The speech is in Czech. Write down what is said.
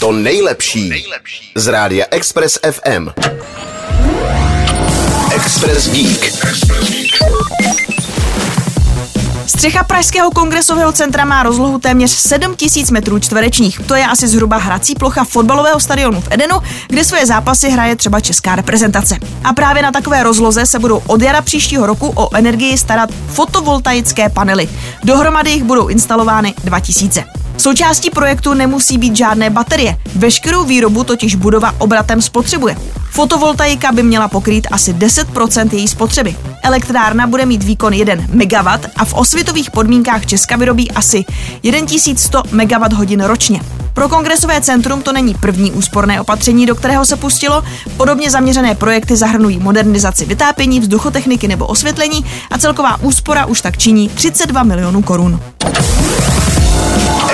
To nejlepší z rádia Express FM. Express Geek. Střecha Pražského kongresového centra má rozlohu téměř 7000 metrů čtverečních. To je asi zhruba hrací plocha fotbalového stadionu v Edenu, kde svoje zápasy hraje třeba česká reprezentace. A právě na takové rozloze se budou od jara příštího roku o energii starat fotovoltaické panely. Dohromady jich budou instalovány 2000. Součástí projektu nemusí být žádné baterie. Veškerou výrobu totiž budova obratem spotřebuje. Fotovoltaika by měla pokrýt asi 10% její spotřeby. Elektrárna bude mít výkon 1 MW a v osvětových podmínkách Česka vyrobí asi 1100 MWh ročně. Pro kongresové centrum to není první úsporné opatření, do kterého se pustilo. Podobně zaměřené projekty zahrnují modernizaci vytápění, vzduchotechniky nebo osvětlení a celková úspora už tak činí 32 milionů korun.